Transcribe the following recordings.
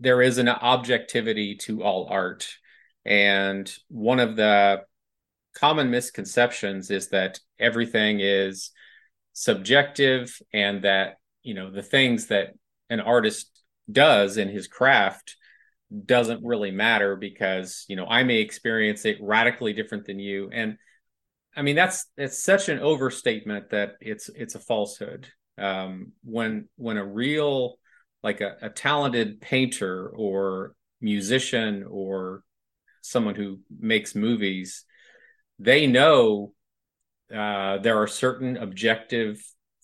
there is an objectivity to all art. And one of the common misconceptions is that everything is subjective and that, you know, the things that an artist does in his craft doesn't really matter because, you know, I may experience it radically different than you. And I mean, that's it's such an overstatement that it's it's a falsehood. Um, when when a real like a, a talented painter or musician or someone who makes movies, they know uh, there are certain objective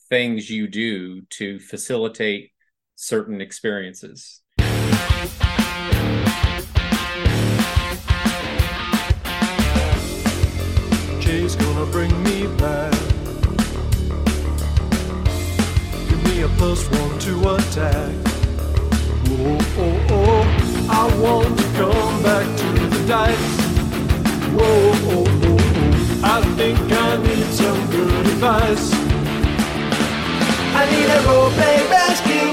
things you do to facilitate certain experiences. Gonna bring me back. Plus one to attack. Oh, oh, oh, I want to come back to the dice. Whoa, oh, oh, oh, I think I need some good advice. I need a roleplay rescue.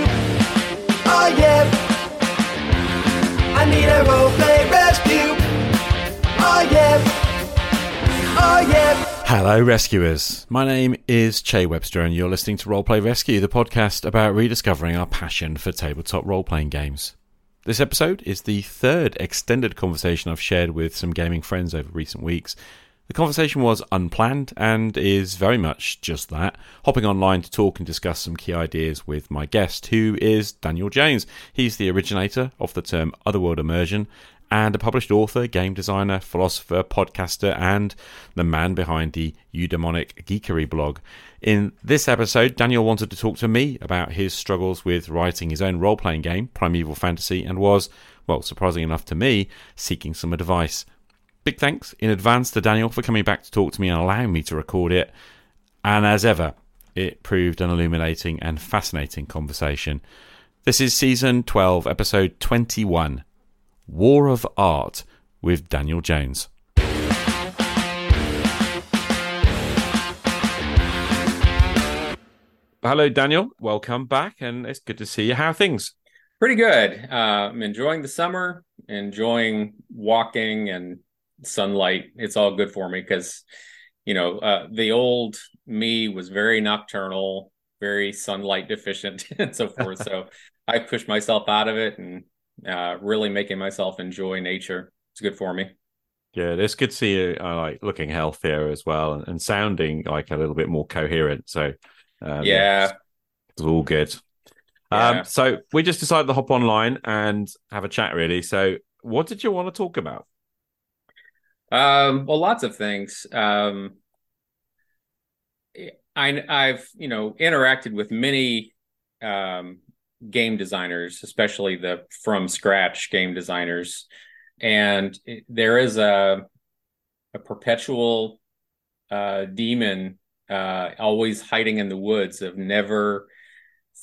Oh yeah. I need a roleplay rescue. Oh yeah. Oh yeah. Hello, rescuers. My name is Che Webster, and you're listening to Roleplay Rescue, the podcast about rediscovering our passion for tabletop role playing games. This episode is the third extended conversation I've shared with some gaming friends over recent weeks. The conversation was unplanned and is very much just that, hopping online to talk and discuss some key ideas with my guest, who is Daniel Jones. He's the originator of the term Otherworld Immersion and a published author, game designer, philosopher, podcaster, and the man behind the Eudaimonic Geekery blog. In this episode, Daniel wanted to talk to me about his struggles with writing his own role playing game, Primeval Fantasy, and was, well, surprising enough to me, seeking some advice. Big thanks in advance to Daniel for coming back to talk to me and allowing me to record it. And as ever, it proved an illuminating and fascinating conversation. This is season 12, episode 21 War of Art with Daniel Jones. Hello, Daniel. Welcome back, and it's good to see you. How are things? Pretty good. Uh, I'm enjoying the summer, enjoying walking and sunlight. It's all good for me because, you know, uh, the old me was very nocturnal, very sunlight deficient, and so forth. so I pushed myself out of it and uh, really making myself enjoy nature. It's good for me. Good. It's good to see you uh, like looking healthier as well and, and, sounding like a little bit more coherent. So um, yeah, it's all good. Yeah. Um, so we just decided to hop online and have a chat. Really. So what did you want to talk about? Um, well, lots of things. Um, I, I've you know interacted with many um, game designers, especially the from scratch game designers, and it, there is a a perpetual uh, demon uh, always hiding in the woods of never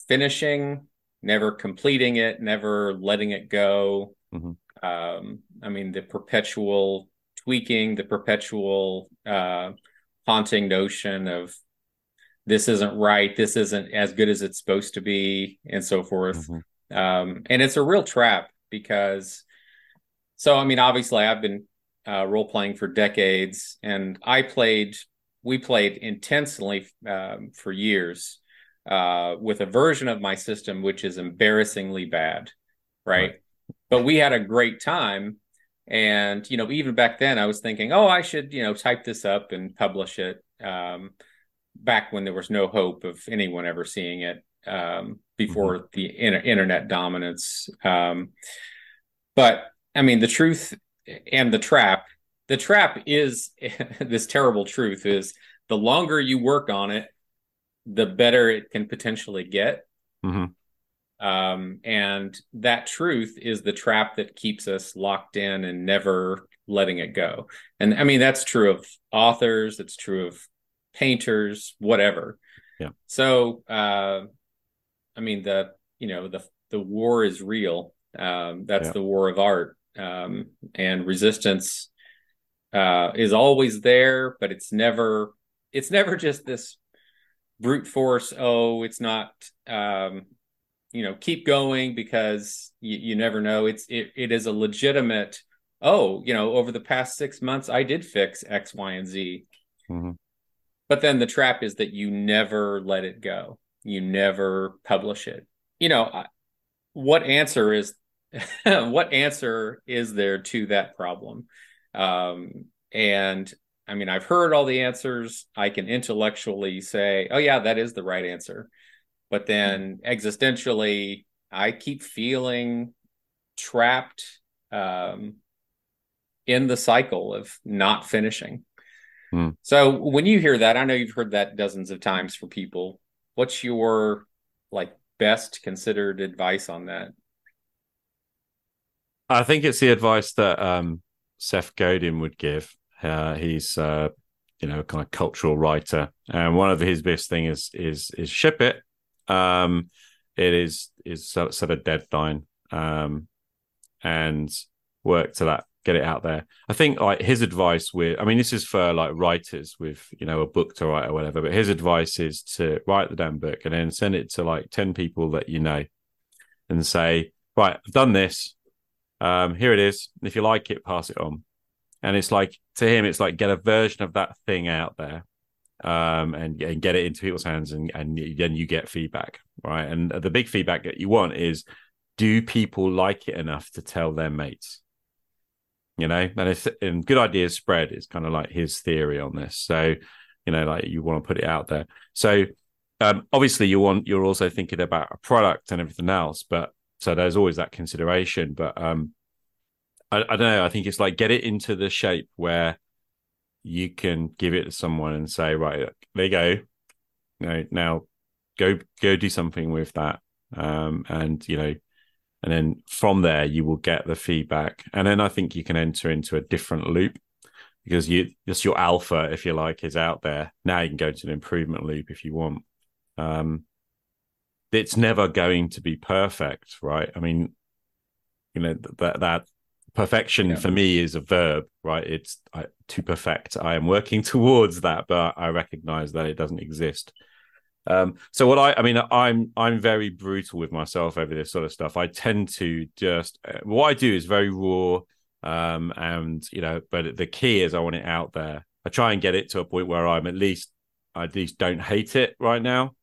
finishing, never completing it, never letting it go. Mm-hmm. Um, I mean, the perpetual tweaking, the perpetual uh, haunting notion of this isn't right, this isn't as good as it's supposed to be, and so forth. Mm-hmm. Um, and it's a real trap because, so I mean, obviously, I've been uh, role playing for decades, and I played we played intensely um, for years uh, with a version of my system which is embarrassingly bad, right? right? But we had a great time, and you know, even back then, I was thinking, oh, I should you know type this up and publish it. Um, back when there was no hope of anyone ever seeing it um, before mm-hmm. the in- internet dominance. Um, but I mean, the truth and the trap the trap is this terrible truth is the longer you work on it, the better it can potentially get. Mm-hmm. Um, and that truth is the trap that keeps us locked in and never letting it go. And I mean, that's true of authors, it's true of painters, whatever. Yeah. So, uh, I mean, the, you know, the, the war is real. Um, that's yeah. the war of art. Um, and resistance uh, is always there, but it's never it's never just this brute force. Oh, it's not um, you know keep going because you, you never know it's it, it is a legitimate oh you know over the past six months i did fix x y and z Mhm. But then the trap is that you never let it go. You never publish it. You know what answer is what answer is there to that problem? Um and i mean i've heard all the answers. I can intellectually say oh yeah that is the right answer. But then existentially i keep feeling trapped um in the cycle of not finishing Hmm. so when you hear that i know you've heard that dozens of times for people what's your like best considered advice on that I think it's the advice that um, Seth Godin would give. Uh, he's, uh, you know, kind of cultural writer, and one of his best thing is is is ship it. Um, it is is set, set a deadline um, and work to that, get it out there. I think like his advice with, I mean, this is for like writers with you know a book to write or whatever. But his advice is to write the damn book and then send it to like ten people that you know, and say, right, I've done this um, here it is. If you like it, pass it on. And it's like to him, it's like get a version of that thing out there, um, and, and get it into people's hands, and and then you get feedback, right? And the big feedback that you want is, do people like it enough to tell their mates? You know, and it's and good ideas spread is kind of like his theory on this. So, you know, like you want to put it out there. So, um, obviously, you want you're also thinking about a product and everything else, but so there's always that consideration but um I, I don't know i think it's like get it into the shape where you can give it to someone and say right there you go you know now go go do something with that um and you know and then from there you will get the feedback and then i think you can enter into a different loop because you just your alpha if you like is out there now you can go to an improvement loop if you want um it's never going to be perfect, right? I mean, you know that that perfection Yeah. for me is a verb, right? It's I, to perfect. I am working towards that, but I recognize that it doesn't exist. Um, so what I, I mean, I'm I'm very brutal with myself over this sort of stuff. I tend to just uh, what I do is very raw, um, and you know, but the key is I want it out there. I try and get it to a point where I'm at least I at least don't hate it right now,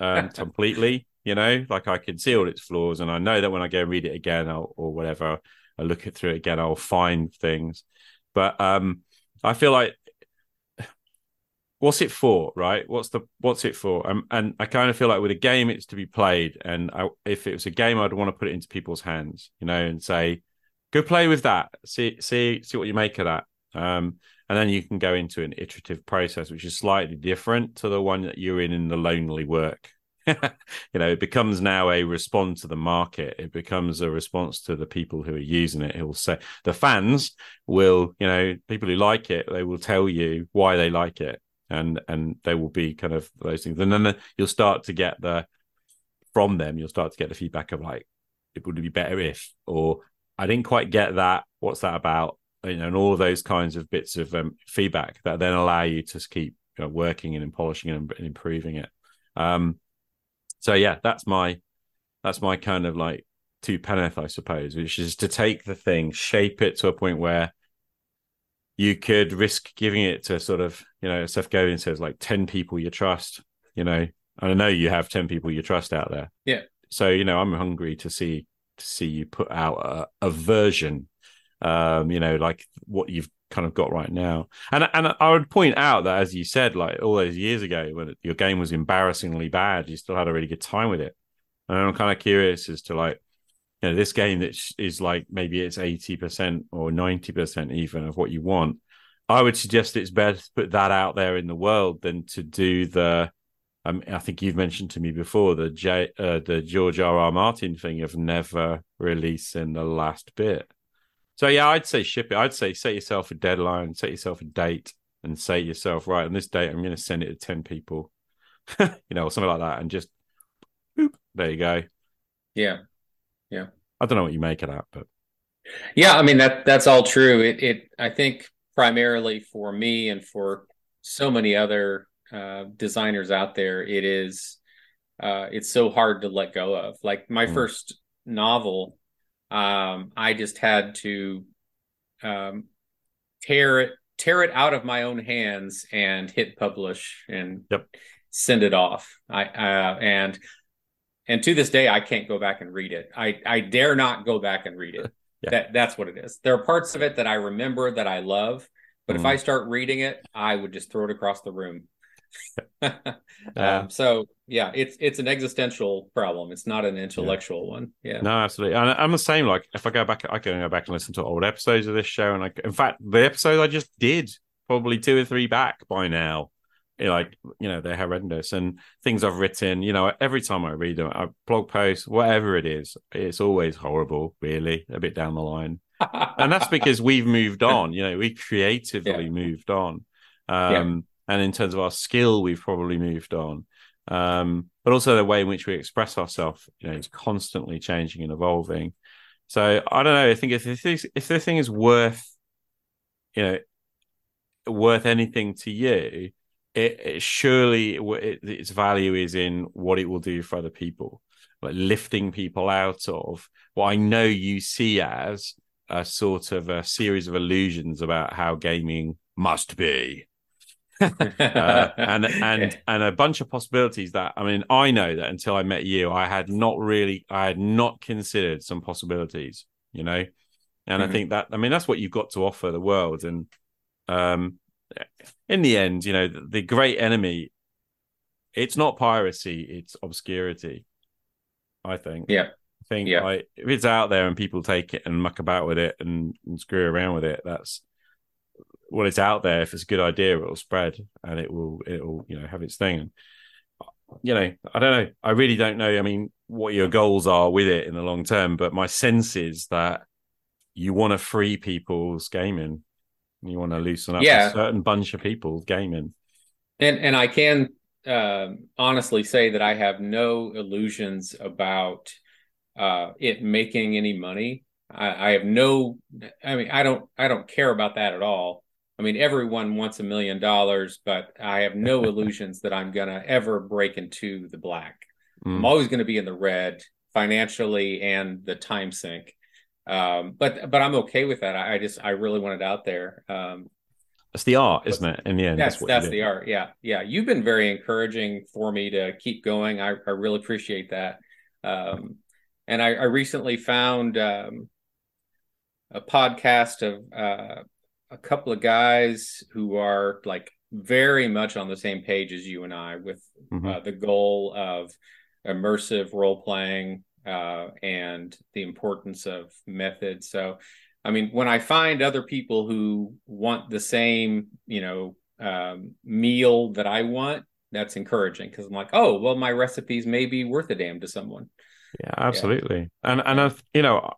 um, completely. You know, like I can see all its flaws, and I know that when I go and read it again I'll, or whatever, I look it through it again, I'll find things. But um, I feel like what's it for, right? What's the what's it for? Um, and I kind of feel like with a game, it's to be played, and I, if it was a game, I'd want to put it into people's hands, you know, and say, go play with that, see see see what you make of that. Um, and then you can go into an iterative process, which is slightly different to the one that you're in in the lonely work. you know, it becomes now a response to the market. It becomes a response to the people who are using it. It will say the fans will, you know, people who like it, they will tell you why they like it, and and they will be kind of those things. And then the, you'll start to get the from them. You'll start to get the feedback of like, it would be better if, or I didn't quite get that. What's that about? You know, and all those kinds of bits of um, feedback that then allow you to keep you know, working and polishing and, and improving it. Um, so yeah, that's my that's my kind of like two penneth, I suppose, which is to take the thing, shape it to a point where you could risk giving it to sort of, you know, Seth Godin says like 10 people you trust, you know. And I know you have 10 people you trust out there. Yeah. So, you know, I'm hungry to see to see you put out a, a version, um, you know, like what you've kind of got right now. And and I would point out that as you said, like all those years ago when your game was embarrassingly bad, you still had a really good time with it. And I'm kind of curious as to like, you know, this game that is like maybe it's 80% or 90% even of what you want. I would suggest it's better to put that out there in the world than to do the um, I think you've mentioned to me before the J, uh, the George R. R. Martin thing of never releasing the last bit. So yeah, I'd say ship it. I'd say set yourself a deadline, set yourself a date, and say to yourself, right, on this date, I'm going to send it to ten people, you know, or something like that, and just boop, there you go. Yeah. I don't know what you make of that, but Yeah, I mean that that's all true. It it I think primarily for me and for so many other uh, designers out there, it is uh, it's so hard to let go of. Like my Mm. first novel, um, I just had to um, tear it tear it out of my own hands and hit publish and Yep. send it off. I uh, and and to this day I can't go back and read it. I I dare not go back and read it. Yeah. That that's what it is. There are parts of it that I remember that I love, but if Mm. I start reading it, I would just throw it across the room. Yeah. um, so yeah, it's it's an existential problem. It's not an intellectual one. Yeah. No, absolutely. And I'm the same. Like, if I go back, I can go back and listen to old episodes of this show. And like, in fact, the episode I just did, probably two or three back by now, like, you know, they're horrendous. And things I've written, you know, every time I read them, a blog post, whatever it is, it's always horrible, really, a bit down the line. And that's because we've moved on. You know, we creatively Yeah. moved on. Um, And in terms of our skill, we've probably moved on. Um, but also the way in which we express ourselves, you know, is constantly changing and evolving. So I don't know. I think if this if the thing is worth, you know, worth anything to you, it, it surely it, its value is in what it will do for other people, like lifting people out of what I know you see as a sort of a series of illusions about how gaming must be. Uh, and and and a bunch of possibilities that I mean I know that until I met you I had not really I had not considered some possibilities you know? And I Mhm. think that I mean that's what you've got to offer the world. And um in the end you know the, the great enemy it's not piracy it's obscurity I think Yeah. I think Yeah. like if it's out there and people take it and muck about with it and, and screw around with it that's well, it's out there. If it's a good idea, it'll spread and it will, it will, you know, have its thing. And you know, I don't know. I really don't know. I mean, what your goals are with it in the long term, but my sense is that you want to free people's gaming. You want to loosen up Yeah. a certain bunch of people gaming. and and I can um, honestly say that I have no illusions about uh, it making any money. I, I have no. I mean, I don't. I don't care about that at all. I mean, everyone wants a million dollars, but I have no illusions that I'm gonna ever break into the black. I'm Mm. always going to be in the red financially and the time sink. Um, but but I'm okay with that. I, I just I really want it out there. Um, It's the art, isn't it? In the end, that's what that's the art. Yeah, yeah. You've been very encouraging for me to keep going. I, I really appreciate that. Um, and I, I recently found um, a podcast of uh, a couple of guys who are like very much on the same page as you and I with Mhm. uh, the goal of immersive role playing uh, and the importance of method. So, I mean, when I find other people who want the same, you know, um, meal that I want, that's encouraging because I'm like, oh, well, my recipes may be worth a damn to someone. Yeah, absolutely. And and I, you know, like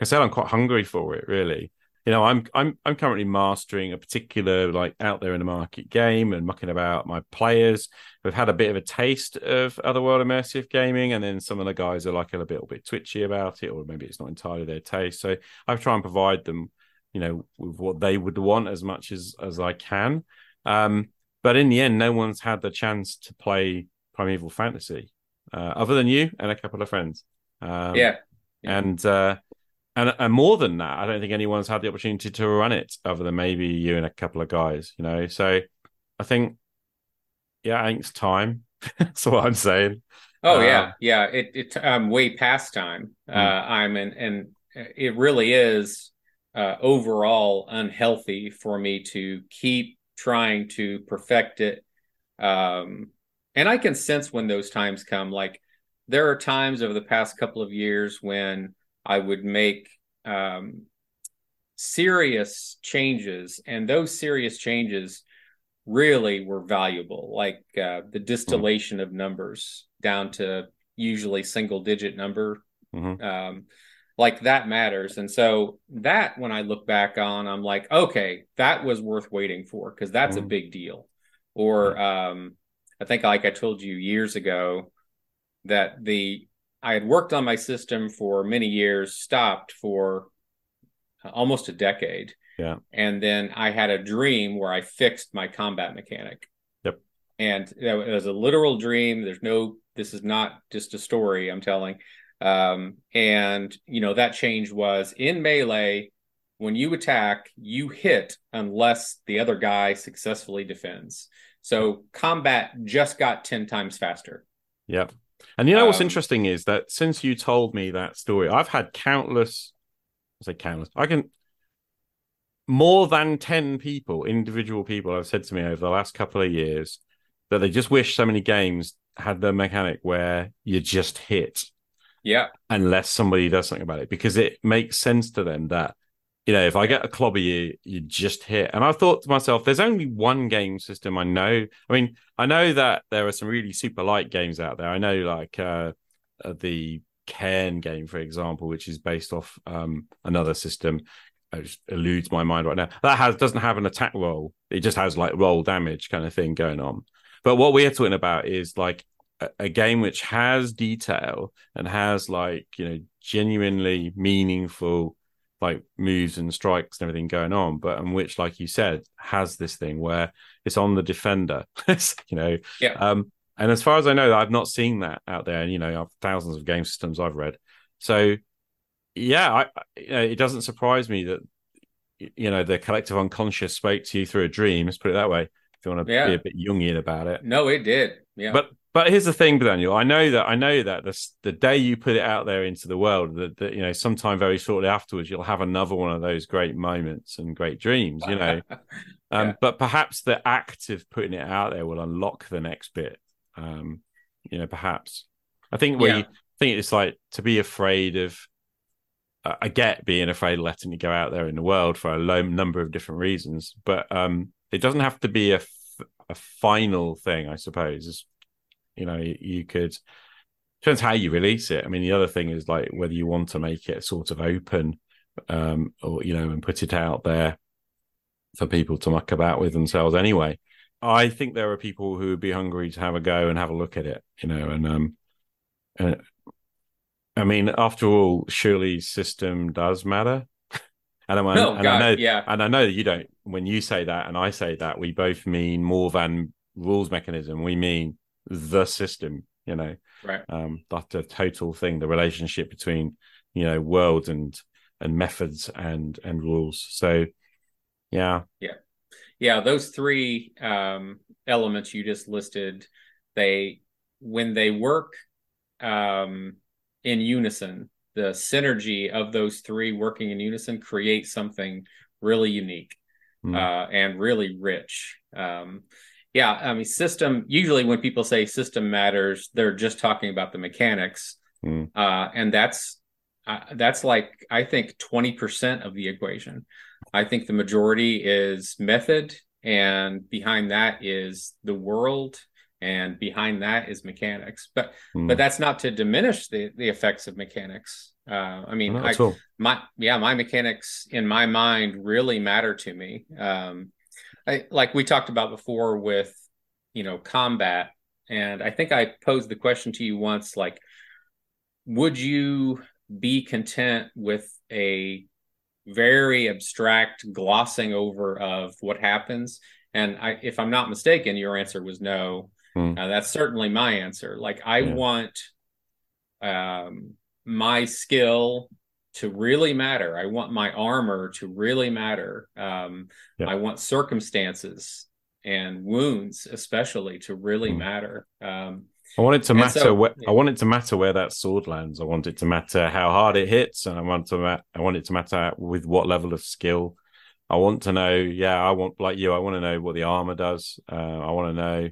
I said, I'm quite hungry for it. Really, you know, I'm I'm I'm currently mastering a particular like out there in the market game and mucking about my players. We've had a bit of a taste of otherworld immersive gaming, and then some of the guys are like a little bit twitchy about it, or maybe it's not entirely their taste. So I try and provide them, you know, with what they would want as much as as I can. Um, but in the end, no one's had the chance to play Primeval Fantasy uh, other than you and a couple of friends. Um, yeah. Yeah. and uh, and and more than that, I don't think anyone's had the opportunity to run it other than maybe you and a couple of guys. You know, so I think, yeah, I think it's time. That's what I'm saying. Oh Uh, yeah, yeah. It it I'm way past time. Hmm. Uh, I'm in, and it really is uh, overall unhealthy for me to keep trying to perfect it. Um, and I can sense when those times come. Like there are times over the past couple of years when I would make um, serious changes, and those serious changes really were valuable. Like uh, the distillation of numbers down to usually single digit number Mhm. um, like that matters and so that when i look back on i'm like okay that was worth waiting for because that's a Mhm. big deal or um, i think like i told you years ago that the i had worked on my system for many years stopped for almost a decade Yeah. and then i had a dream where i fixed my combat mechanic Yep. and it was a literal dream there's no This is not just a story I'm telling. Um, and you know that change was in melee. When you attack, you hit unless the other guy successfully defends. So combat just got ten times faster. Yep. And you know what's Um, interesting is that since you told me that story, I've had countless, I say countless, I can more than 10 people, individual people, have said to me over the last couple of years that they just wish so many games had the mechanic where you just hit Yeah, unless somebody does something about it because it makes sense to them that you know if i get a clobber you you just hit. And i thought to myself there's only one game system i know. I mean i know that there are some really super light games out there. I know like uh, uh the cairn game for example which is based off um another system. It eludes my mind right now. That has doesn't have an attack roll. It just has like roll damage kind of thing going on. But what we're talking about is like a, a game which has detail and has like you know genuinely meaningful like moves and strikes and everything going on but and which like you said has this thing where it's on the defender you know Yeah. um and as far as i know i've not seen that out there and you know I've- thousands of game systems i've read so yeah I, you know, it doesn't surprise me that you know the collective unconscious spoke to you through a dream let's put it that way if you want to Yeah. be a bit jungian about it no, it did. Yeah, but but here's the thing, Daniel. I know that I know that the the day you put it out there into the world, that, that you know, sometime very shortly afterwards, you'll have another one of those great moments and great dreams. You know, um, but perhaps the act of putting it out there will unlock the next bit. Um, you know, perhaps I think we Yeah. think it's like to be afraid of. I I get being afraid of letting it go out there in the world for a low number of different reasons, but um, it doesn't have to be a f- a final thing, I suppose. It's- you know, you, you could depends how you release it. I mean, the other thing is like whether you want to make it sort of open, um, or you know, and put it out there for people to muck about with themselves anyway. I think there are people who would be hungry to have a go and have a look at it, you know, and um, and I mean, after all, surely system does matter. And, I, No, and I know, yeah. and I know that you don't. When you say that, and I say that, we both mean more than rules mechanism. We mean the system. You know, right. um, that the total thing, the relationship between you know world and and methods and and rules. So, yeah, yeah Yeah. those three um elements you just listed they when they work um in unison the synergy of those three working in unison creates something really unique Mm. uh and really rich um yeah i mean system usually when people say system matters they're just talking about the mechanics Mm. uh and that's uh, that's like i think 20% of the equation I think the majority is method, and behind that is the world, and behind that is mechanics. But Mm. but that's not to diminish the the effects of mechanics. Uh, I mean, I, my yeah, my mechanics in my mind really matter to me. Um, I, like we talked about before with you know combat, and I think I posed the question to you once, like, would you be content with a very abstract glossing over of what happens? And I, if I'm not mistaken, your answer was no. Hmm. Uh, that's certainly my answer. Like I Yeah. want um, my skill to really matter. I want my armor to really matter. Um, Yeah. I want circumstances and wounds, especially, to really Hmm. matter. Um, I want it to matter. so- where, I want it to matter where that sword lands. I want it to matter how hard it hits, and I want to. Ma- I want it to matter with what level of skill. I want to know. Yeah, I want like you. I want to know what the armor does. Uh, I want to know.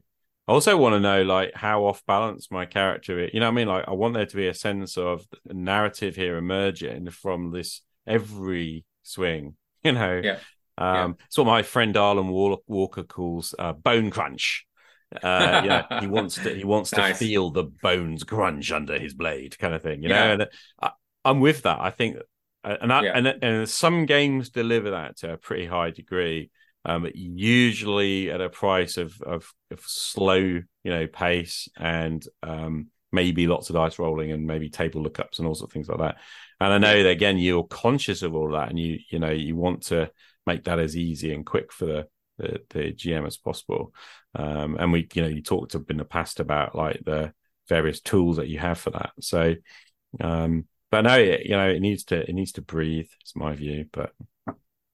I also want to know like how off balance my character is. You know what I mean? Like I want there to be a sense of narrative here emerging from this every swing. You know. Yeah. Um, It's what my friend Arlen Wal- Walker calls uh, bone crunch. Uh, yeah, he wants to he wants to feel the bones crunch under his blade, kind of thing. You Yeah. know, and I, I'm with that. I think, uh, and I, Yeah. and and some games deliver that to a pretty high degree. Um, usually at a price of of, of slow, you know, pace and um, maybe lots of dice rolling and maybe table lookups and all sorts of things like that. And I know that again, you're conscious of all that, and you you know you want to make that as easy and quick for the the, the GM as possible. Um, and we, you know, you talked in the past about like the various tools that you have for that. So, um, but no, it, you know, it needs to it needs to breathe. It's my view, but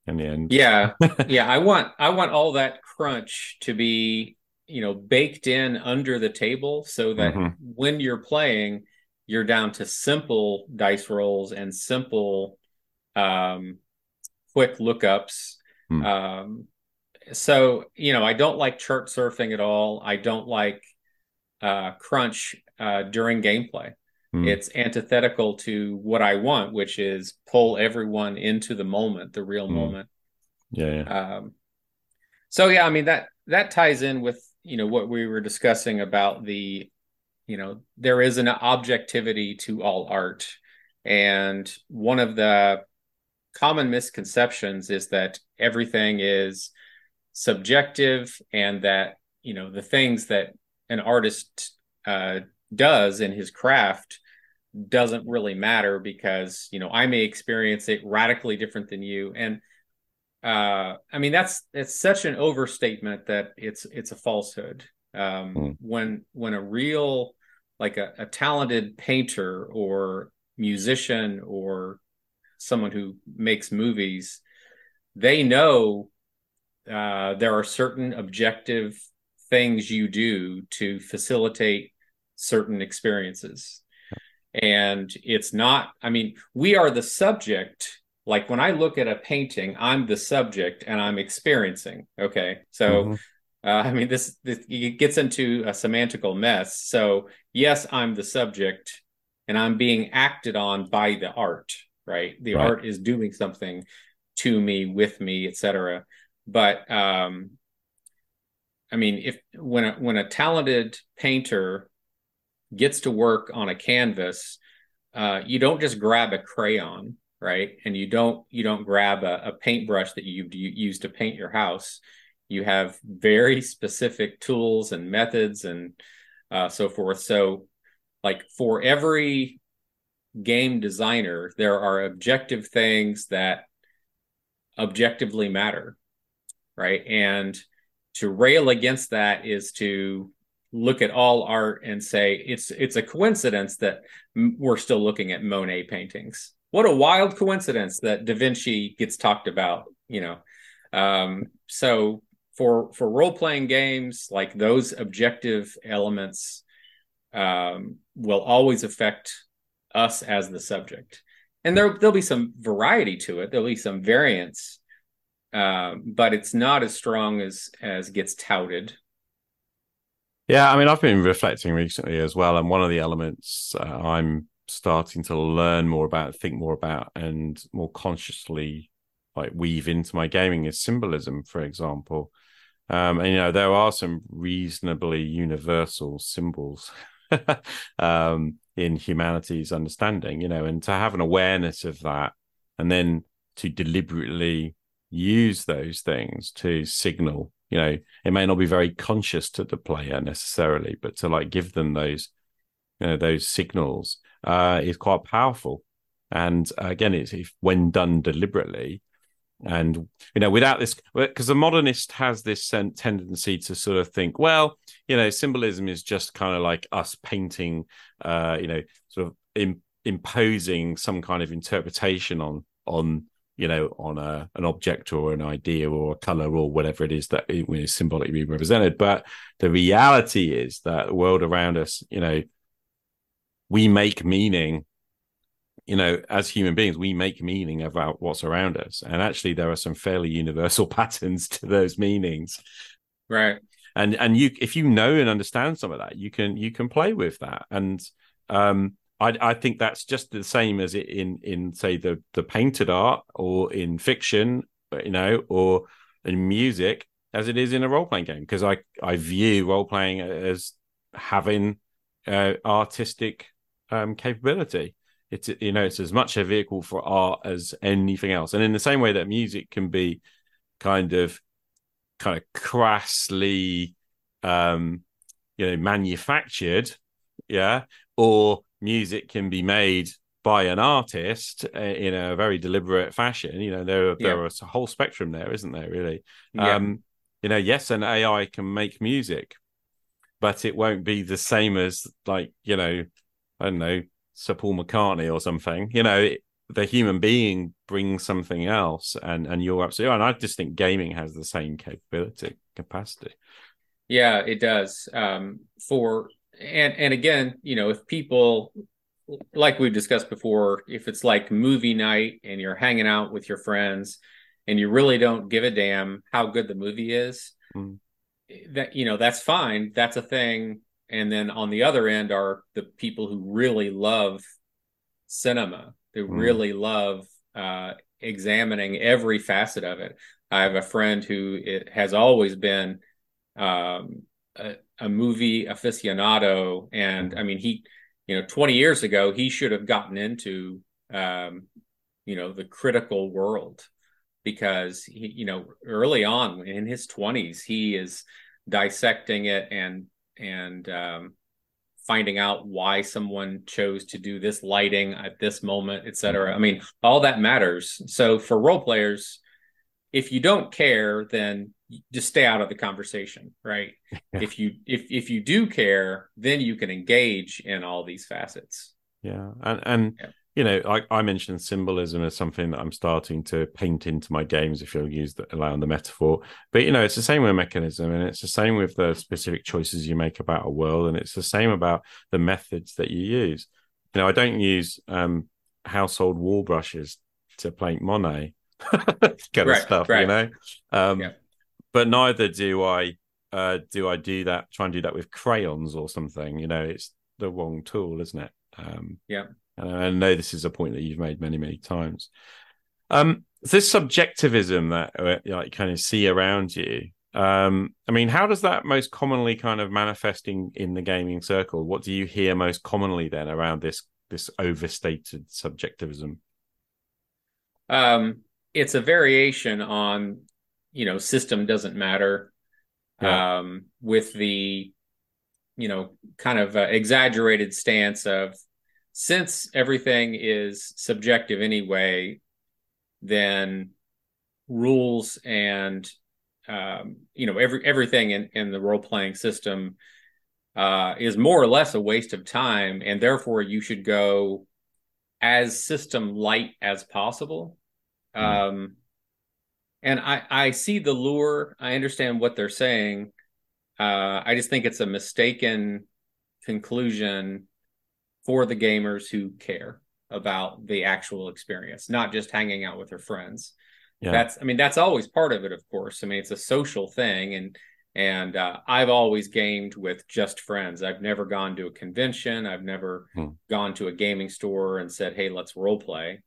the yeah, yeah. I want I want all that crunch to be you know baked in under the table so that Mhm. when you're playing, you're down to simple dice rolls and simple, um, quick lookups. Hmm. Um, so you know, I don't like chart surfing at all. I don't like uh, crunch uh, during gameplay. Hmm. It's antithetical to what I want, which is pull everyone into the moment, the real Hmm. moment. yeah, yeah. Um, so yeah, I mean that that ties in with you know what we were discussing about the you know there is an objectivity to all art, and one of the common misconceptions is that everything is subjective and that you know the things that an artist uh, does in his craft doesn't really matter because you know I may experience it radically different than you. And uh I mean that's it's such an overstatement that it's it's a falsehood. Um Mm. when when a real like a, a talented painter or musician or someone who makes movies they know uh there are certain objective things you do to facilitate certain experiences and it's not i mean we are the subject like when i look at a painting i'm the subject and i'm experiencing okay so Mhm. uh, i mean this, this it gets into a semantical mess so yes i'm the subject and i'm being acted on by the art right the Right. art is doing something to me with me etc but um i mean if when a, when a talented painter gets to work on a canvas uh, you don't just grab a crayon right? And you don't you don't grab a, a paintbrush that you you use to paint your house. You have very specific tools and methods and uh, so forth. So like for every game designer there are objective things that objectively matter right? And to rail against that is to look at all art and say it's it's a coincidence that we're still looking at Monet paintings. What a wild coincidence that Da Vinci gets talked about, you know. Um, so for for role playing games, like those objective elements um, will always affect us as the subject, and there there'll be some variety to it. There'll be some variance, um, but it's not as strong as as gets touted. Yeah, I mean, I've been reflecting recently as well, and one of the elements uh, I'm starting to learn more about, think more about, and more consciously like weave into my gaming is symbolism, for example. Um, and you know, there are some reasonably universal symbols um, in humanity's understanding, you know, and to have an awareness of that, and then to deliberately use those things to signal you know it may not be very conscious to the player necessarily but to like give them those you know those signals uh is quite powerful. And uh, again it's if when done deliberately and you know without this because the modernist has this tendency to sort of think well you know symbolism is just kind of like us painting uh you know sort of im- imposing some kind of interpretation on on you know, on a an object or an idea or a color or whatever it is that it is symbolically being represented. But the reality is that the world around us, you know, we make meaning. You know, as human beings, we make meaning about what's around us, and actually, there are some fairly universal patterns to those meanings. Right. And and you, if you know and understand some of that, you can you can play with that. And um, I, I think that's just the same as it in in say the the painted art or in fiction, you know, or in music as it is in a role playing game because I I view role playing as having uh, artistic um, capability. It's you know it's as much a vehicle for art as anything else, and in the same way that music can be kind of kind of crassly um you know manufactured yeah or music can be made by an artist uh, in a very deliberate fashion you know there Yeah. there is a whole spectrum there isn't there really Yeah. um you know yes an ai can make music but it won't be the same as like you know, I don't know, Sir Paul McCartney or something. You know, it, the human being brings something else, and and you're absolutely right. And I just think gaming has the same capability capacity. Yeah, it does. Um, for and and again, you know, if people like we've discussed before, if it's like movie night and you're hanging out with your friends and you really don't give a damn how good the movie is, mm. that you know, that's fine. That's a thing. And then on the other end are the people who really love cinema, who mm. really love uh, examining every facet of it. I have a friend who it has always been um, a, a, movie aficionado, and I mean, he, you know, 20 years ago, he should have gotten into, um, you know, the critical world because he, you know, early on in his 20s, he is dissecting it and and um, finding out why someone chose to do this lighting at this moment, et cetera. I mean, all that matters. So for role players, if you don't care, then just stay out of the conversation, right? Yeah. If you if if you do care, then you can engage in all these facets. Yeah, and and yeah. you know, I, I mentioned symbolism as something that I'm starting to paint into my games, if you'll use the, allowing the metaphor. But you know, it's the same with mechanism, and it's the same with the specific choices you make about a world, and it's the same about the methods that you use. You know, I don't use um, household wall brushes to paint Monet kind right, of stuff, right. you know. Um, yeah but neither do I uh, do I do that try and do that with crayons or something. You know, it's the wrong tool, isn't it? Um, yeah. And I know this is a point that you've made many, many times. Um, this subjectivism that uh, you like kind of see around you. Um, I mean, how does that most commonly kind of manifesting in the gaming circle? What do you hear most commonly then around this this overstated subjectivism? Um, it's a variation on you know system doesn't matter yeah. um, with the you know kind of uh, exaggerated stance of since everything is subjective anyway then rules and um, you know every everything in, in the role playing system uh, is more or less a waste of time and therefore you should go as system light as possible mm. um, and I I see the lure. I understand what they're saying. Uh, I just think it's a mistaken conclusion for the gamers who care about the actual experience, not just hanging out with their friends. Yeah. That's I mean that's always part of it, of course. I mean it's a social thing, and and uh, I've always gamed with just friends. I've never gone to a convention. I've never hmm. gone to a gaming store and said, "Hey, let's role play."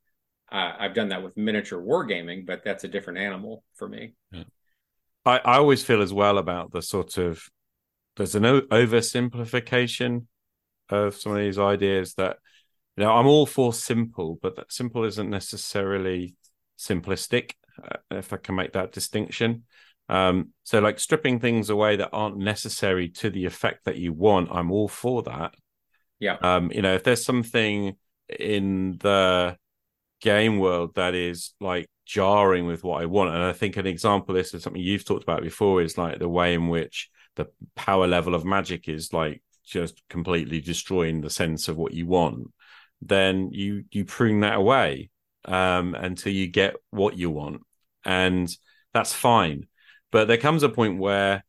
Uh, I've done that with miniature wargaming, but that's a different animal for me. Yeah. I, I always feel as well about the sort of there's an oversimplification of some of these ideas that you know I'm all for simple, but that simple isn't necessarily simplistic. Uh, if I can make that distinction. Um, so like stripping things away that aren't necessary to the effect that you want, I'm all for that. Yeah. Um, you know, if there's something in the game world that is like jarring with what I want. And I think an example of this is something you've talked about before is like the way in which the power level of magic is like just completely destroying the sense of what you want. Then you you prune that away um, until you get what you want, and that's fine. But there comes a point where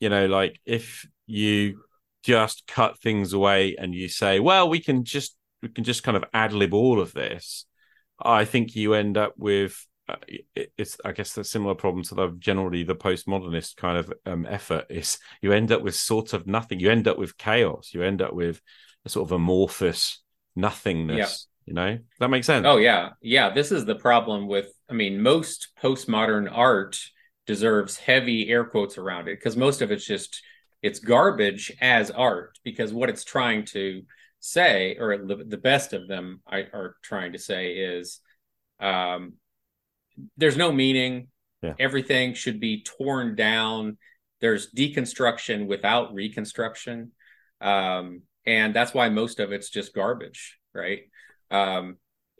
you know, like if you just cut things away and you say, well, we can just we can just kind of ad lib all of this I think you end up with uh, it's I guess a similar problem to the generally the postmodernist kind of um, effort is you end up with sort of nothing. You end up with chaos. You end up with a sort of amorphous nothingness. Yeah. You know that makes sense. Oh yeah, yeah. This is the problem with. I mean, most postmodern art deserves heavy air quotes around it because most of it's just it's garbage as art because what it's trying to say, or the, best of them I, are trying to say, is um, there's no meaning. Yeah. Everything should be torn down. There's deconstruction without reconstruction. Um, and that's why most of it's just garbage, right? Um,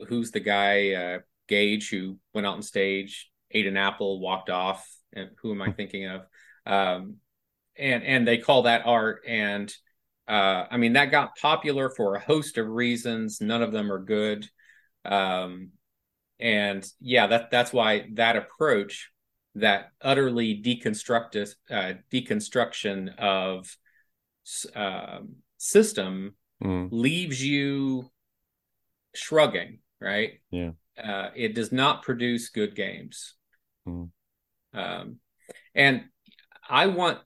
who's the guy, uh, Gage, who went out on stage, ate an apple, walked off? And who am I thinking of? Um, and and they call that art and uh, I mean that got popular for a host of reasons. None of them are good, um, and yeah, that that's why that approach, that utterly deconstructive uh, deconstruction of um, system, Mm. leaves you shrugging. Right? Yeah. Uh, it does not produce good games, Mm. um, and I want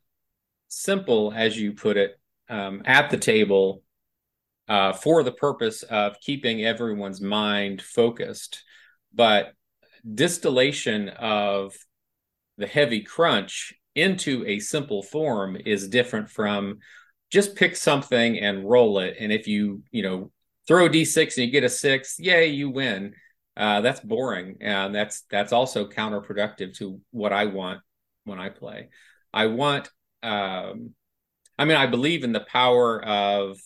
simple, as you put it, um, at the table uh, for the purpose of keeping everyone's mind focused. But distillation of the heavy crunch into a simple form is different from just pick something and roll it. And if you, you know, throw a d6 and you get a six, yay, you win. Uh, that's boring, and that's that's also counterproductive to what I want when I play. I want um, I mean, I believe in the power of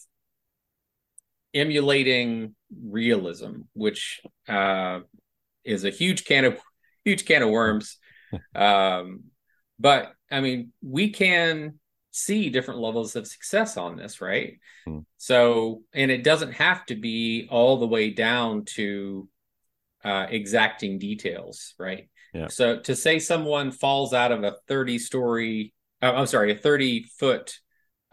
emulating realism, which uh, is a huge can of huge can of worms. um, but I mean, we can see different levels of success on this, right? Hmm. So, and it doesn't have to be all the way down to uh, exacting details, right? Yeah. So to say someone falls out of a 30 story, uh, I'm sorry, a 30 foot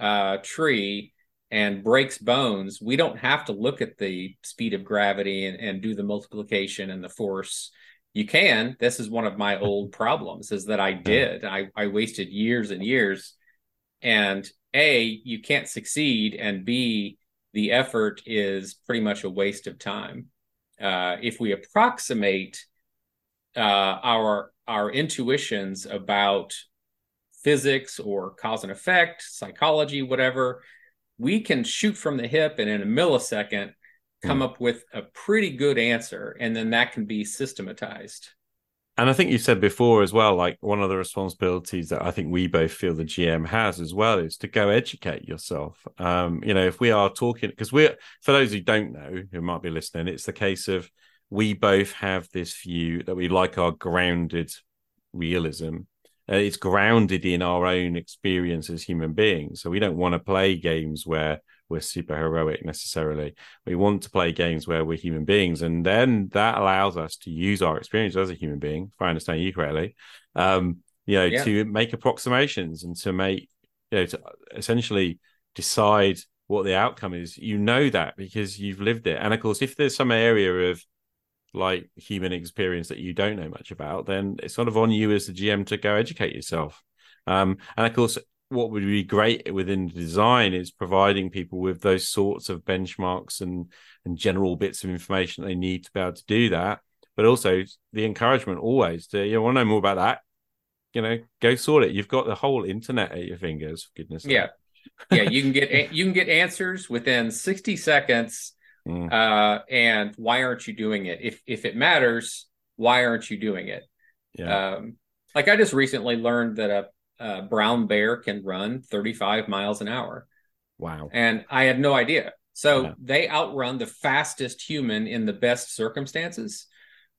uh, tree and breaks bones, we don't have to look at the speed of gravity and, and do the multiplication and the force. You can. This is one of my old problems is that I did. I, I wasted years and years. And A, you can't succeed. And B, the effort is pretty much a waste of time. Uh, if we approximate uh, our our intuitions about physics or cause and effect, psychology, whatever, we can shoot from the hip and in a millisecond come Mm. up with a pretty good answer, and then that can be systematized. And I think you said before as well, like one of the responsibilities that I think we both feel the GM has as well is to go educate yourself. Um, you know, if we are talking, because we're, for those who don't know, who might be listening, it's the case of we both have this view that we like our grounded realism. Uh, it's grounded in our own experience as human beings. So we don't want to play games where we're super heroic necessarily. We want to play games where we're human beings, and then that allows us to use our experience as a human being, if I understand you correctly, um, you know, Yeah. to make approximations and to make, you know, to essentially decide what the outcome is. You know that because you've lived it, and of course, if there's some area of like human experience that you don't know much about, then it's sort of on you as the GM to go educate yourself. Um, and of course, what would be great within the design is providing people with those sorts of benchmarks and and general bits of information they need to be able to do that. But also the encouragement always to you want to know more about that. You know, go sort it. You've got the whole internet at your fingers. For goodness. sake. Yeah, yeah, you can get you can get answers within sixty seconds. Mm. Uh, and why aren't you doing it? If if it matters, why aren't you doing it? Yeah. Um, like I just recently learned that a, a brown bear can run 35 miles an hour, wow. and I had no idea. So Yeah. they outrun the fastest human in the best circumstances.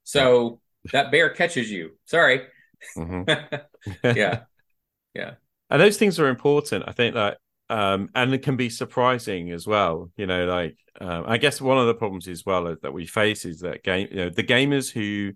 So that bear catches you. Sorry. Mhm. yeah. Yeah. and those things are important i think that um and it can be surprising as well you know like um, i guess one of the problems as well that we face is that game you know the gamers who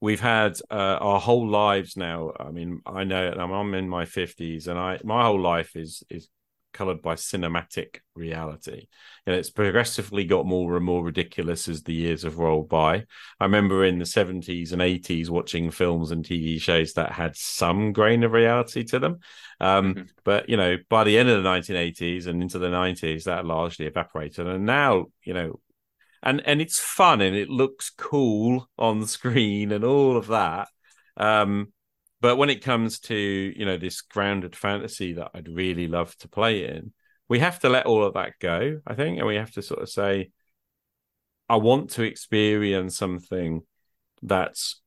we've had uh, our whole lives now i mean i know I'm, I'm in my 50s and i my whole life is is colored by cinematic reality and it's progressively got more and more ridiculous as the years have rolled by I remember in the 70s and 80s watching films and TV shows that had some grain of reality to them. Um, Mhm. But, you know, by the end of the 1980s and into the 90s, that largely evaporated. And now, you know, and, and it's fun and it looks cool on screen and all of that. Um, but when it comes to, you know, this grounded fantasy that I'd really love to play in, we have to let all of that go, I think. And we have to sort of say, I want to experience something that's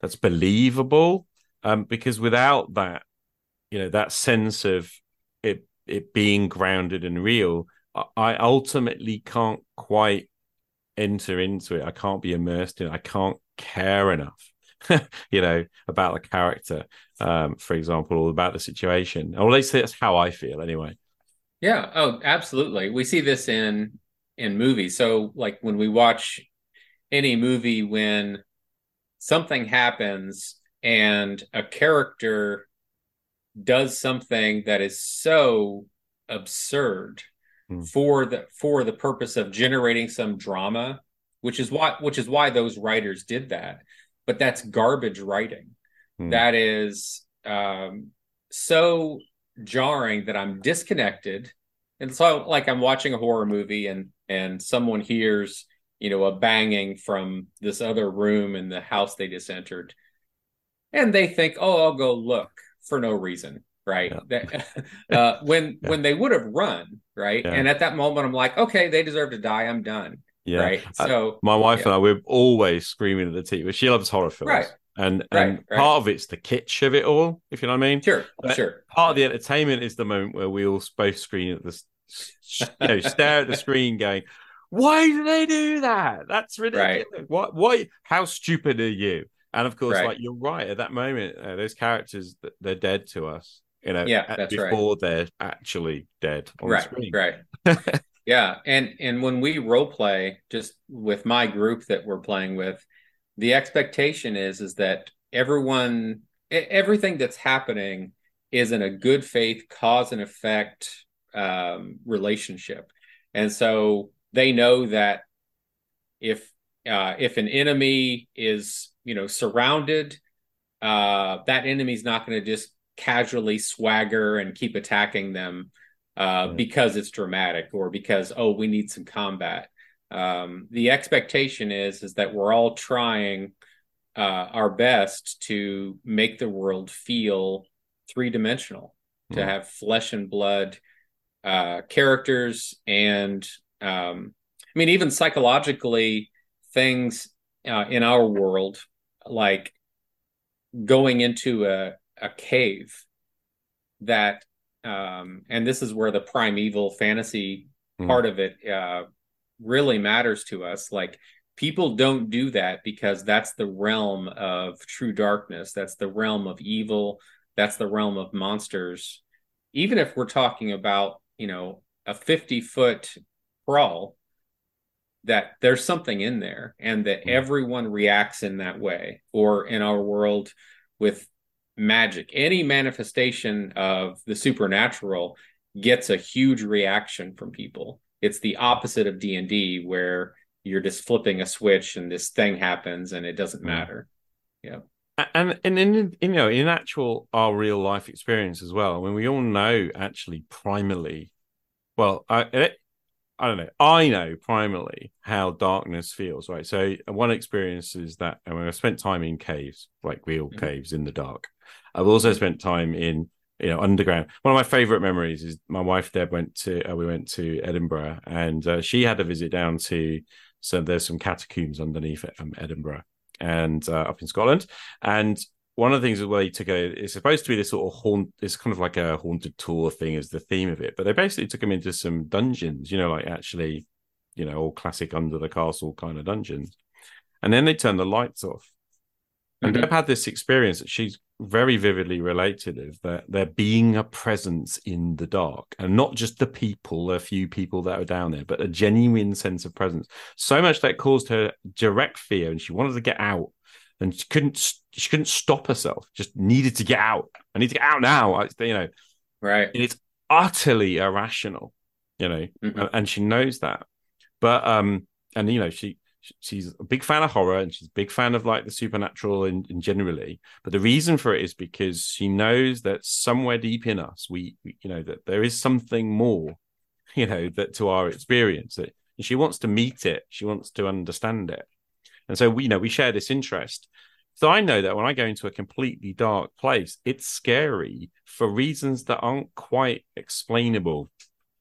that's believable. Um, because without that, you know, that sense of it it being grounded and real, I, I ultimately can't quite enter into it. I can't be immersed in it. I can't care enough you know, about the character, um, for example, or about the situation. Or at least that's how I feel anyway. Yeah. Oh, absolutely. We see this in in movies. So like when we watch any movie when something happens and a character does something that is so absurd Hmm. for the for the purpose of generating some drama which is why which is why those writers did that but that's garbage writing. Hmm. that is um so jarring that i'm disconnected. And so like i'm watching a horror movie and and someone hears you know a banging from this other room in the house they just entered. And they think oh i'll go look for no reason right? That- uh, when Yeah. when they would have run right? Yeah. and at that moment i'm like okay they deserve to die. I'm done Yeah. right Uh, so My wife Yeah. and I, we're always screaming at the TV. She loves horror films. Right. And, and right. part of it's the kitsch of it all, if you know what I mean. sure But- sure Part of the entertainment is the moment where we all both screen at the you know, stare at the screen going, why do they do that? That's ridiculous. What, what, how stupid are you? And of course, Right. like you're right at that moment, uh, those characters they're dead to us, you know, Yeah, at- that's right. before they're actually dead on right screen. right yeah and and when we role play just with my group that we're playing with the expectation is is that everyone everything that's happening is in a good faith cause and effect um, relationship. And so they know that if uh, if an enemy is you know surrounded uh, that enemy's not going to just casually swagger and keep attacking them uh, Yeah. because it's dramatic or because oh we need some combat. Um, the expectation is is that we're all trying uh, our best to make the world feel three dimensional, to Mm. have flesh and blood uh, characters, and um, I mean even psychologically things uh, in our world like going into a a cave that um and this is where the primeval fantasy Mm. part of it uh really matters to us. Like people don't do that because that's the realm of true darkness. That's the realm of evil. That's the realm of monsters. Even if we're talking about you know a 50 foot crawl that there's something in there and that Mm. everyone reacts in that way. Or in our world with magic any manifestation of the supernatural gets a huge reaction from people it's the opposite of d&d where you're just flipping a switch and this thing happens and it doesn't Mm. matter and and in you know in actual our real life experience as well. I mean, we all know actually primarily. Well, I it, I don't know. I know primarily how darkness feels. Right. So one experience is that I mean, I've spent time in caves, like real Mhm. caves in the dark. I've also spent time in you know underground. One of my favorite memories is my wife Deb went to uh, we went to Edinburgh and uh, she had a visit down to so there's some catacombs underneath um, Edinburgh and uh, up in Scotland. And one of the things is where they took a it's supposed to be this sort of haunt it's kind of like a haunted tour thing as the theme of it, but they basically took them into some dungeons, you know, like actually, you know, all classic under the castle kind of dungeons. And then they turned the lights off. And Mhm. Deb had this experience that she's very vividly related of that there being a presence in the dark and not just the people, a few people that are down there, but a genuine sense of presence. So much that caused her direct fear and she wanted to get out and she couldn't she couldn't stop herself, just needed to get out. I need to get out now. I, you know, right and it's utterly irrational, you know, Mhm. and, and she knows that. But um, and you know, she she's a big fan of horror and she's a big fan of like the supernatural and, generally. But the reason for it is because she knows that somewhere deep in us, we, we you know, that there is something more, you know, that to our experience that she wants to meet it, she wants to understand it, and so we you know we share this interest. So I know that when I go into a completely dark place, it's scary for reasons that aren't quite explainable,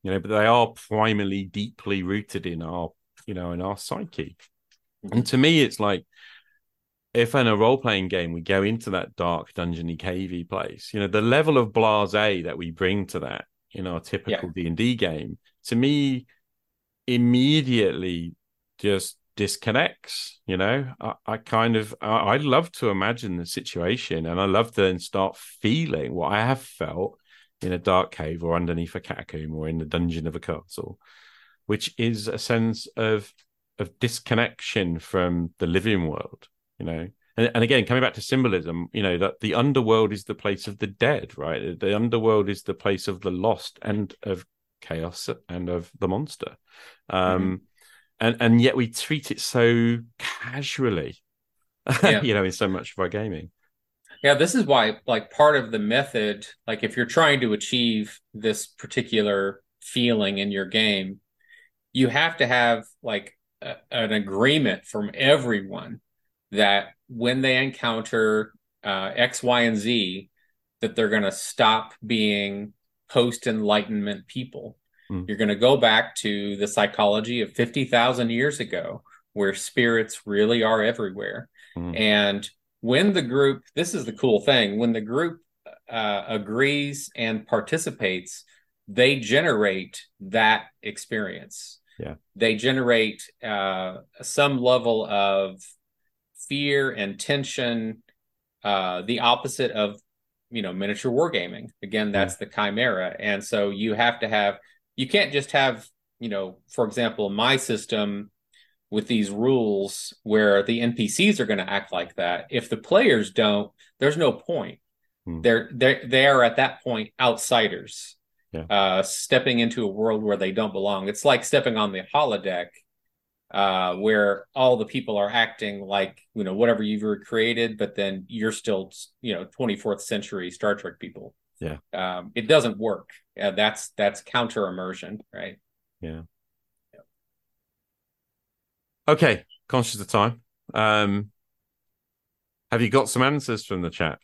you know, but they are primarily deeply rooted in our, you know, in our psyche. And to me, it's like if in a role playing game we go into that dark, dungeony, cavey place, you know, the level of blase that we bring to that in our typical D and D game, to me, immediately just disconnects. You know, I, I kind of I, I love to imagine the situation, and I love to then start feeling what I have felt in a dark cave or underneath a catacomb or in the dungeon of a castle, which is a sense of of disconnection from the living world. You know, and, and again, coming back to symbolism, you know that the underworld is the place of the dead, right? The underworld is the place of the lost and of chaos and of the monster. Um, mm-hmm and and yet we treat it so casually yeah. you know in so much of our gaming yeah this is why like part of the method like if you're trying to achieve this particular feeling in your game you have to have like a, an agreement from everyone that when they encounter uh, x y and z that they're going to stop being post enlightenment people Mm. You're going to go back to the psychology of 50,000 years ago, where spirits really are everywhere. Mm. And when the group, this is the cool thing, when the group uh, agrees and participates, they generate that experience. Yeah. They generate uh, some level of fear and tension, uh, the opposite of you know miniature wargaming. Again, that's yeah. the chimera, and so you have to have you can't just have you know for example my system with these rules where the npcs are going to act like that if the players don't there's no point hmm. they're they they are at that point outsiders yeah. uh stepping into a world where they don't belong. It's like stepping on the holodeck uh where all the people are acting like you know whatever you've recreated, but then you're still you know 24th century star trek people. Yeah. Um, it doesn't work. Uh, that's that's counter immersion right? Yeah. yeah. Okay. Conscious of time. Um have you got some answers from the chat?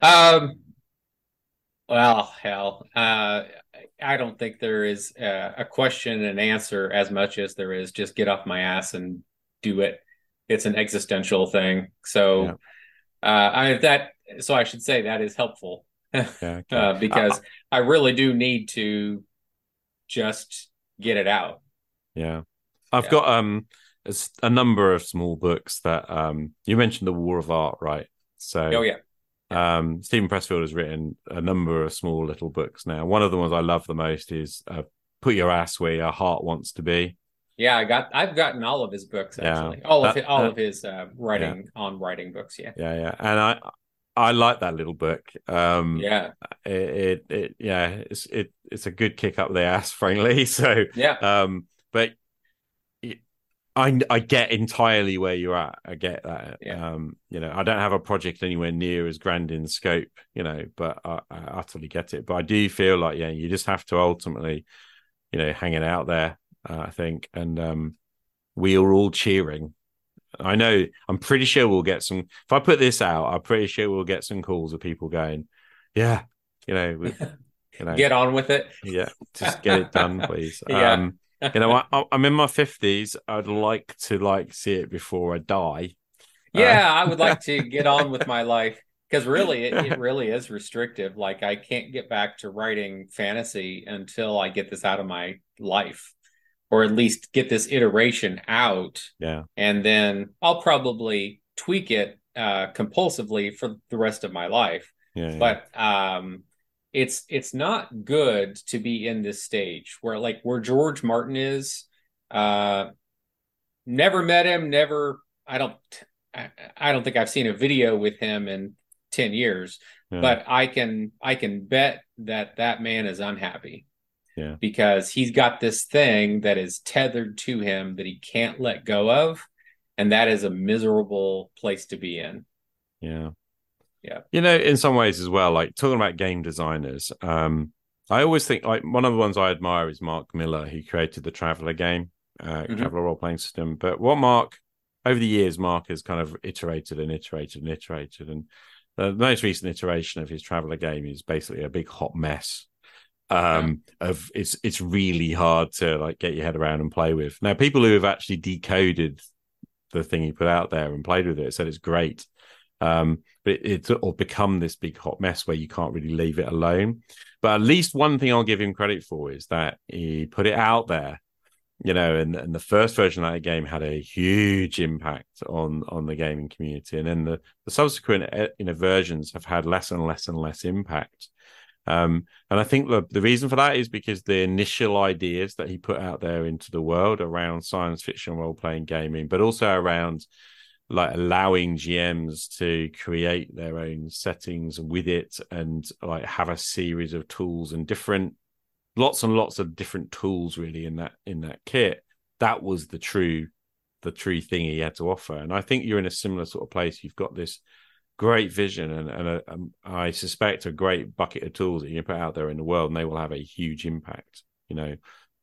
Um well hell uh i don't think there is a, a question and answer as much as there is just get off my ass and do it it's an existential thing so yeah. uh i that so i should say that is helpful yeah, okay. uh, because uh, I really do need to just get it out. Yeah, I've yeah. got um a number of small books that um you mentioned the War of Art, right? So oh yeah. Um, Steven Pressfield has written a number of small little books now. One of the ones I love the most is uh, "Put Your Ass Where Your Heart Wants to Be." Yeah, I got I've gotten all of his books actually. Yeah. All of his, all uh, of his uh, writing yeah. on writing books. Yeah, yeah, yeah. And I I like that little book. Um, yeah, it, it, it, yeah, it's it, it's a good kick up the ass, frankly. So yeah, um, but I I get entirely where you're at. I get that. Yeah. Um, you know, I don't have a project anywhere near as grand in scope, you know, but I, I utterly get it. But I do feel like yeah, you just have to ultimately, you know, hang it out there. Uh, I think, and um, we are all cheering I know. I'm pretty sure we'll get some. If I put this out, I'm pretty sure we'll get some calls of people going, "Yeah, you know, we, you know, get on with it. Yeah, just get it done, please." yeah. Um, you know, I, am in my fifties. I'd like to like see it before I die. Yeah, uh, I would like to get on with my life because really, it, it really is restrictive. Like, I can't get back to writing fantasy until I get this out of my life or at least get this iteration out. Yeah. And then I'll probably tweak it uh, compulsively for the rest of my life. Yeah, but um, it's it's not good to be in this stage where like where George Martin is. Uh, never met him. Never. I don't. I, I don't think I've seen a video with him in ten years. Yeah. But I can I can bet that that man is unhappy. Yeah. Because he's got this thing that is tethered to him that he can't let go of. And that is a miserable place to be in. Yeah. Yeah. You know, in some ways as well, like talking about game designers, um, I always think like one of the ones I admire is Marc Miller, who created the Traveller game, uh, mm-hmm. Traveller role playing system. But what Marc, over the years, Marc has kind of iterated and iterated and iterated. And the most recent iteration of his Traveller game is basically a big hot mess um yeah. of it's it's really hard to like get your head around and play with now people who have actually decoded the thing he put out there and played with it said it's great um but it, it's or become this big hot mess where you can't really leave it alone but at least one thing i'll give him credit for is that he put it out there you know, and, and the first version of that game had a huge impact on on the gaming community, and then the, the subsequent eh, you know versions have had less and less and less impact. Um, and I think the the reason for that is because the initial ideas that he put out there into the world around science fiction role playing gaming, but also around like allowing GMs to create their own settings with it and like have a series of tools and different lots and lots of different tools really in that in that kit. That was the true the true thing he had to offer. And i think you're in a similar sort of place. You've got this great vision and, and a, um, I suspect a great bucket of tools that you put out there in the world and they will have a huge impact you know.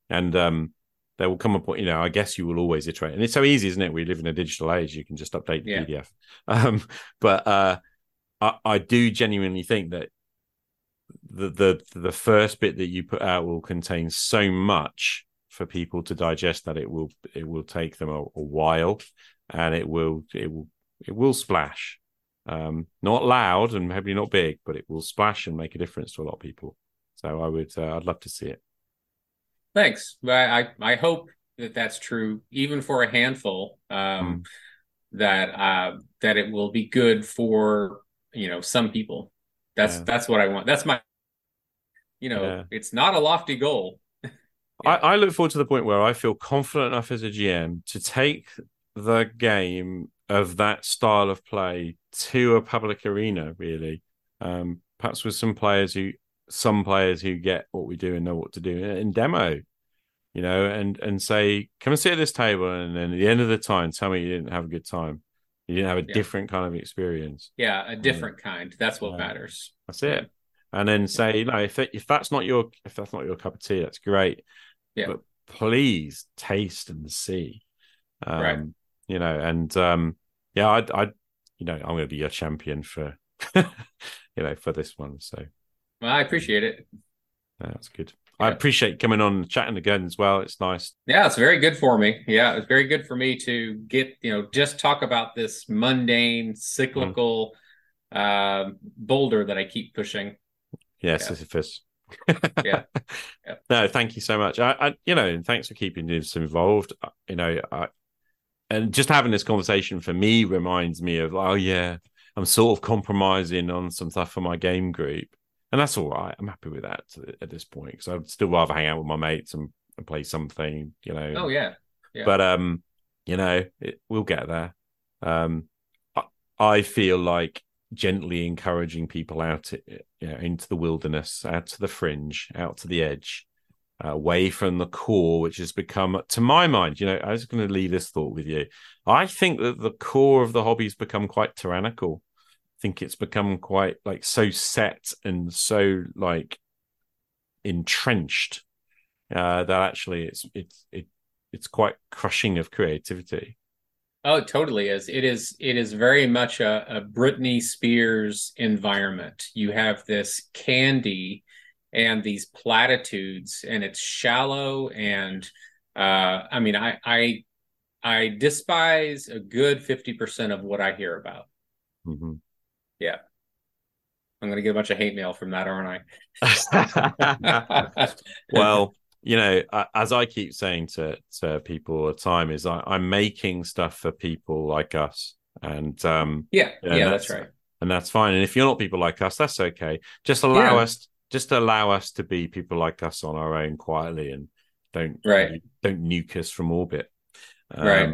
And um there will come a point you know i guess you will always iterate. And it's so easy isn't it? We live in a digital age you can just update the Yeah. pdf um but uh I, I do genuinely think that the the the first bit that you put out will contain so much for people to digest that it will it will take them a, a while and it will it will it will splash. Um not loud and maybe not big but it will splash and make a difference to a lot of people. So i would uh, i'd love to see it Thanks. I, I I hope that that's true, even for a handful. Um, that uh, that it will be good for you know some people. That's Yeah. that's what I want. That's my. You know, Yeah. it's not a lofty goal. I, I look forward to the point where I feel confident enough as a GM to take the game of that style of play to a public arena, really. Um, perhaps with some players who some players who get what we do and know what to do in demo, you know, and and say, come and sit at this table and then at the end of the time tell me you didn't have a good time. You didn't have a Yeah. different kind of experience. Yeah, a different kind. That's what Yeah. matters. That's it. And then say, no, if it, if that's not your if that's not your cup of tea, that's great. Yeah. But please taste and see. Um, Right. You know, and um, yeah, I, I, you know, I'm going to be your champion for, you know, for this one. So Well, I appreciate it. that's good. I appreciate coming on and chatting again as well. It's nice. Yeah, it's very good for me. Yeah, it's very good for me to get, you know, just talk about this mundane, cyclical um boulder that I keep pushing. Yeah, Yeah. Sisyphus. Yeah. Yeah. No, thank you so much. I, I, you know, and thanks for keeping us involved. Uh, You know, I, and just having this conversation for me reminds me of, oh yeah, I'm sort of compromising on some stuff for my game group, and that's all right. I'm happy with that at this point because I'd still rather hang out with my mates and, and play something. You know. Oh yeah. Yeah. But um, you know, it, we'll get there. Um, I, I feel like gently encouraging people out, you know, into the wilderness, out to the fringe, out to the edge, away from the core, which has become, to my mind, you know, I was going to leave this thought with you. I think that the core of the hobby's become quite tyrannical. Think it's become quite like so set and so like entrenched uh, that actually it's it's it it's quite crushing of creativity. Oh, it totally is. It is. It is very much a, a Britney Spears environment. You have this candy and these platitudes, and it's shallow. And uh, I mean, I I I despise a good fifty percent of what I hear about. Mhm. I'm going to get a bunch of hate mail from that, aren't I? well, you know, as I keep saying to to people all the time, is I, I'm making stuff for people like us, and um, yeah, Yeah, yeah, that's- that's right. and that's fine. And if you're not people like us, that's okay. Just allow Yeah. us, just allow us to be people like us on our own quietly, and don't Right. don't nuke us from orbit. Um, Right.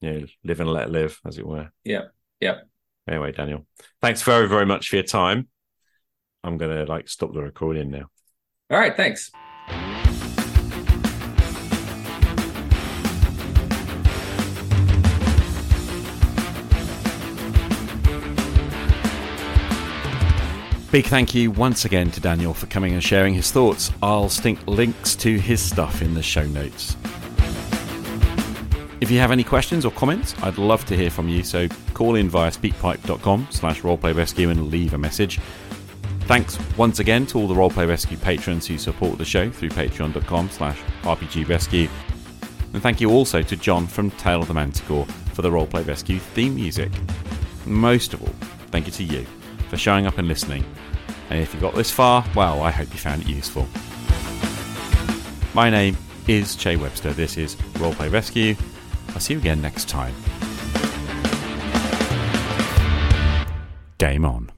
You know, live and let live, as it were. Yeah. Yeah. Anyway, Daniel, thanks very very much for your time. I'm gonna like stop the recording now. All right, thanks. Big thank you once again to Daniel for coming and sharing his thoughts. I'll stink links to his stuff in the show notes. If you have any questions or comments, I'd love to hear from you, so call in via speakpipe.com slash roleplayrescue and leave a message. Thanks once again to all the Roleplay Rescue patrons who support the show through patreon.com slash rpgrescue. And thank you also to Jon from Tale of the Manticore for the Roleplay Rescue theme music. Most of all, thank you to you for showing up and listening. And if you got this far, well, I hope you found it useful. My name is Che Webster. This is Roleplay Rescue. I'll see you again next time. Game on.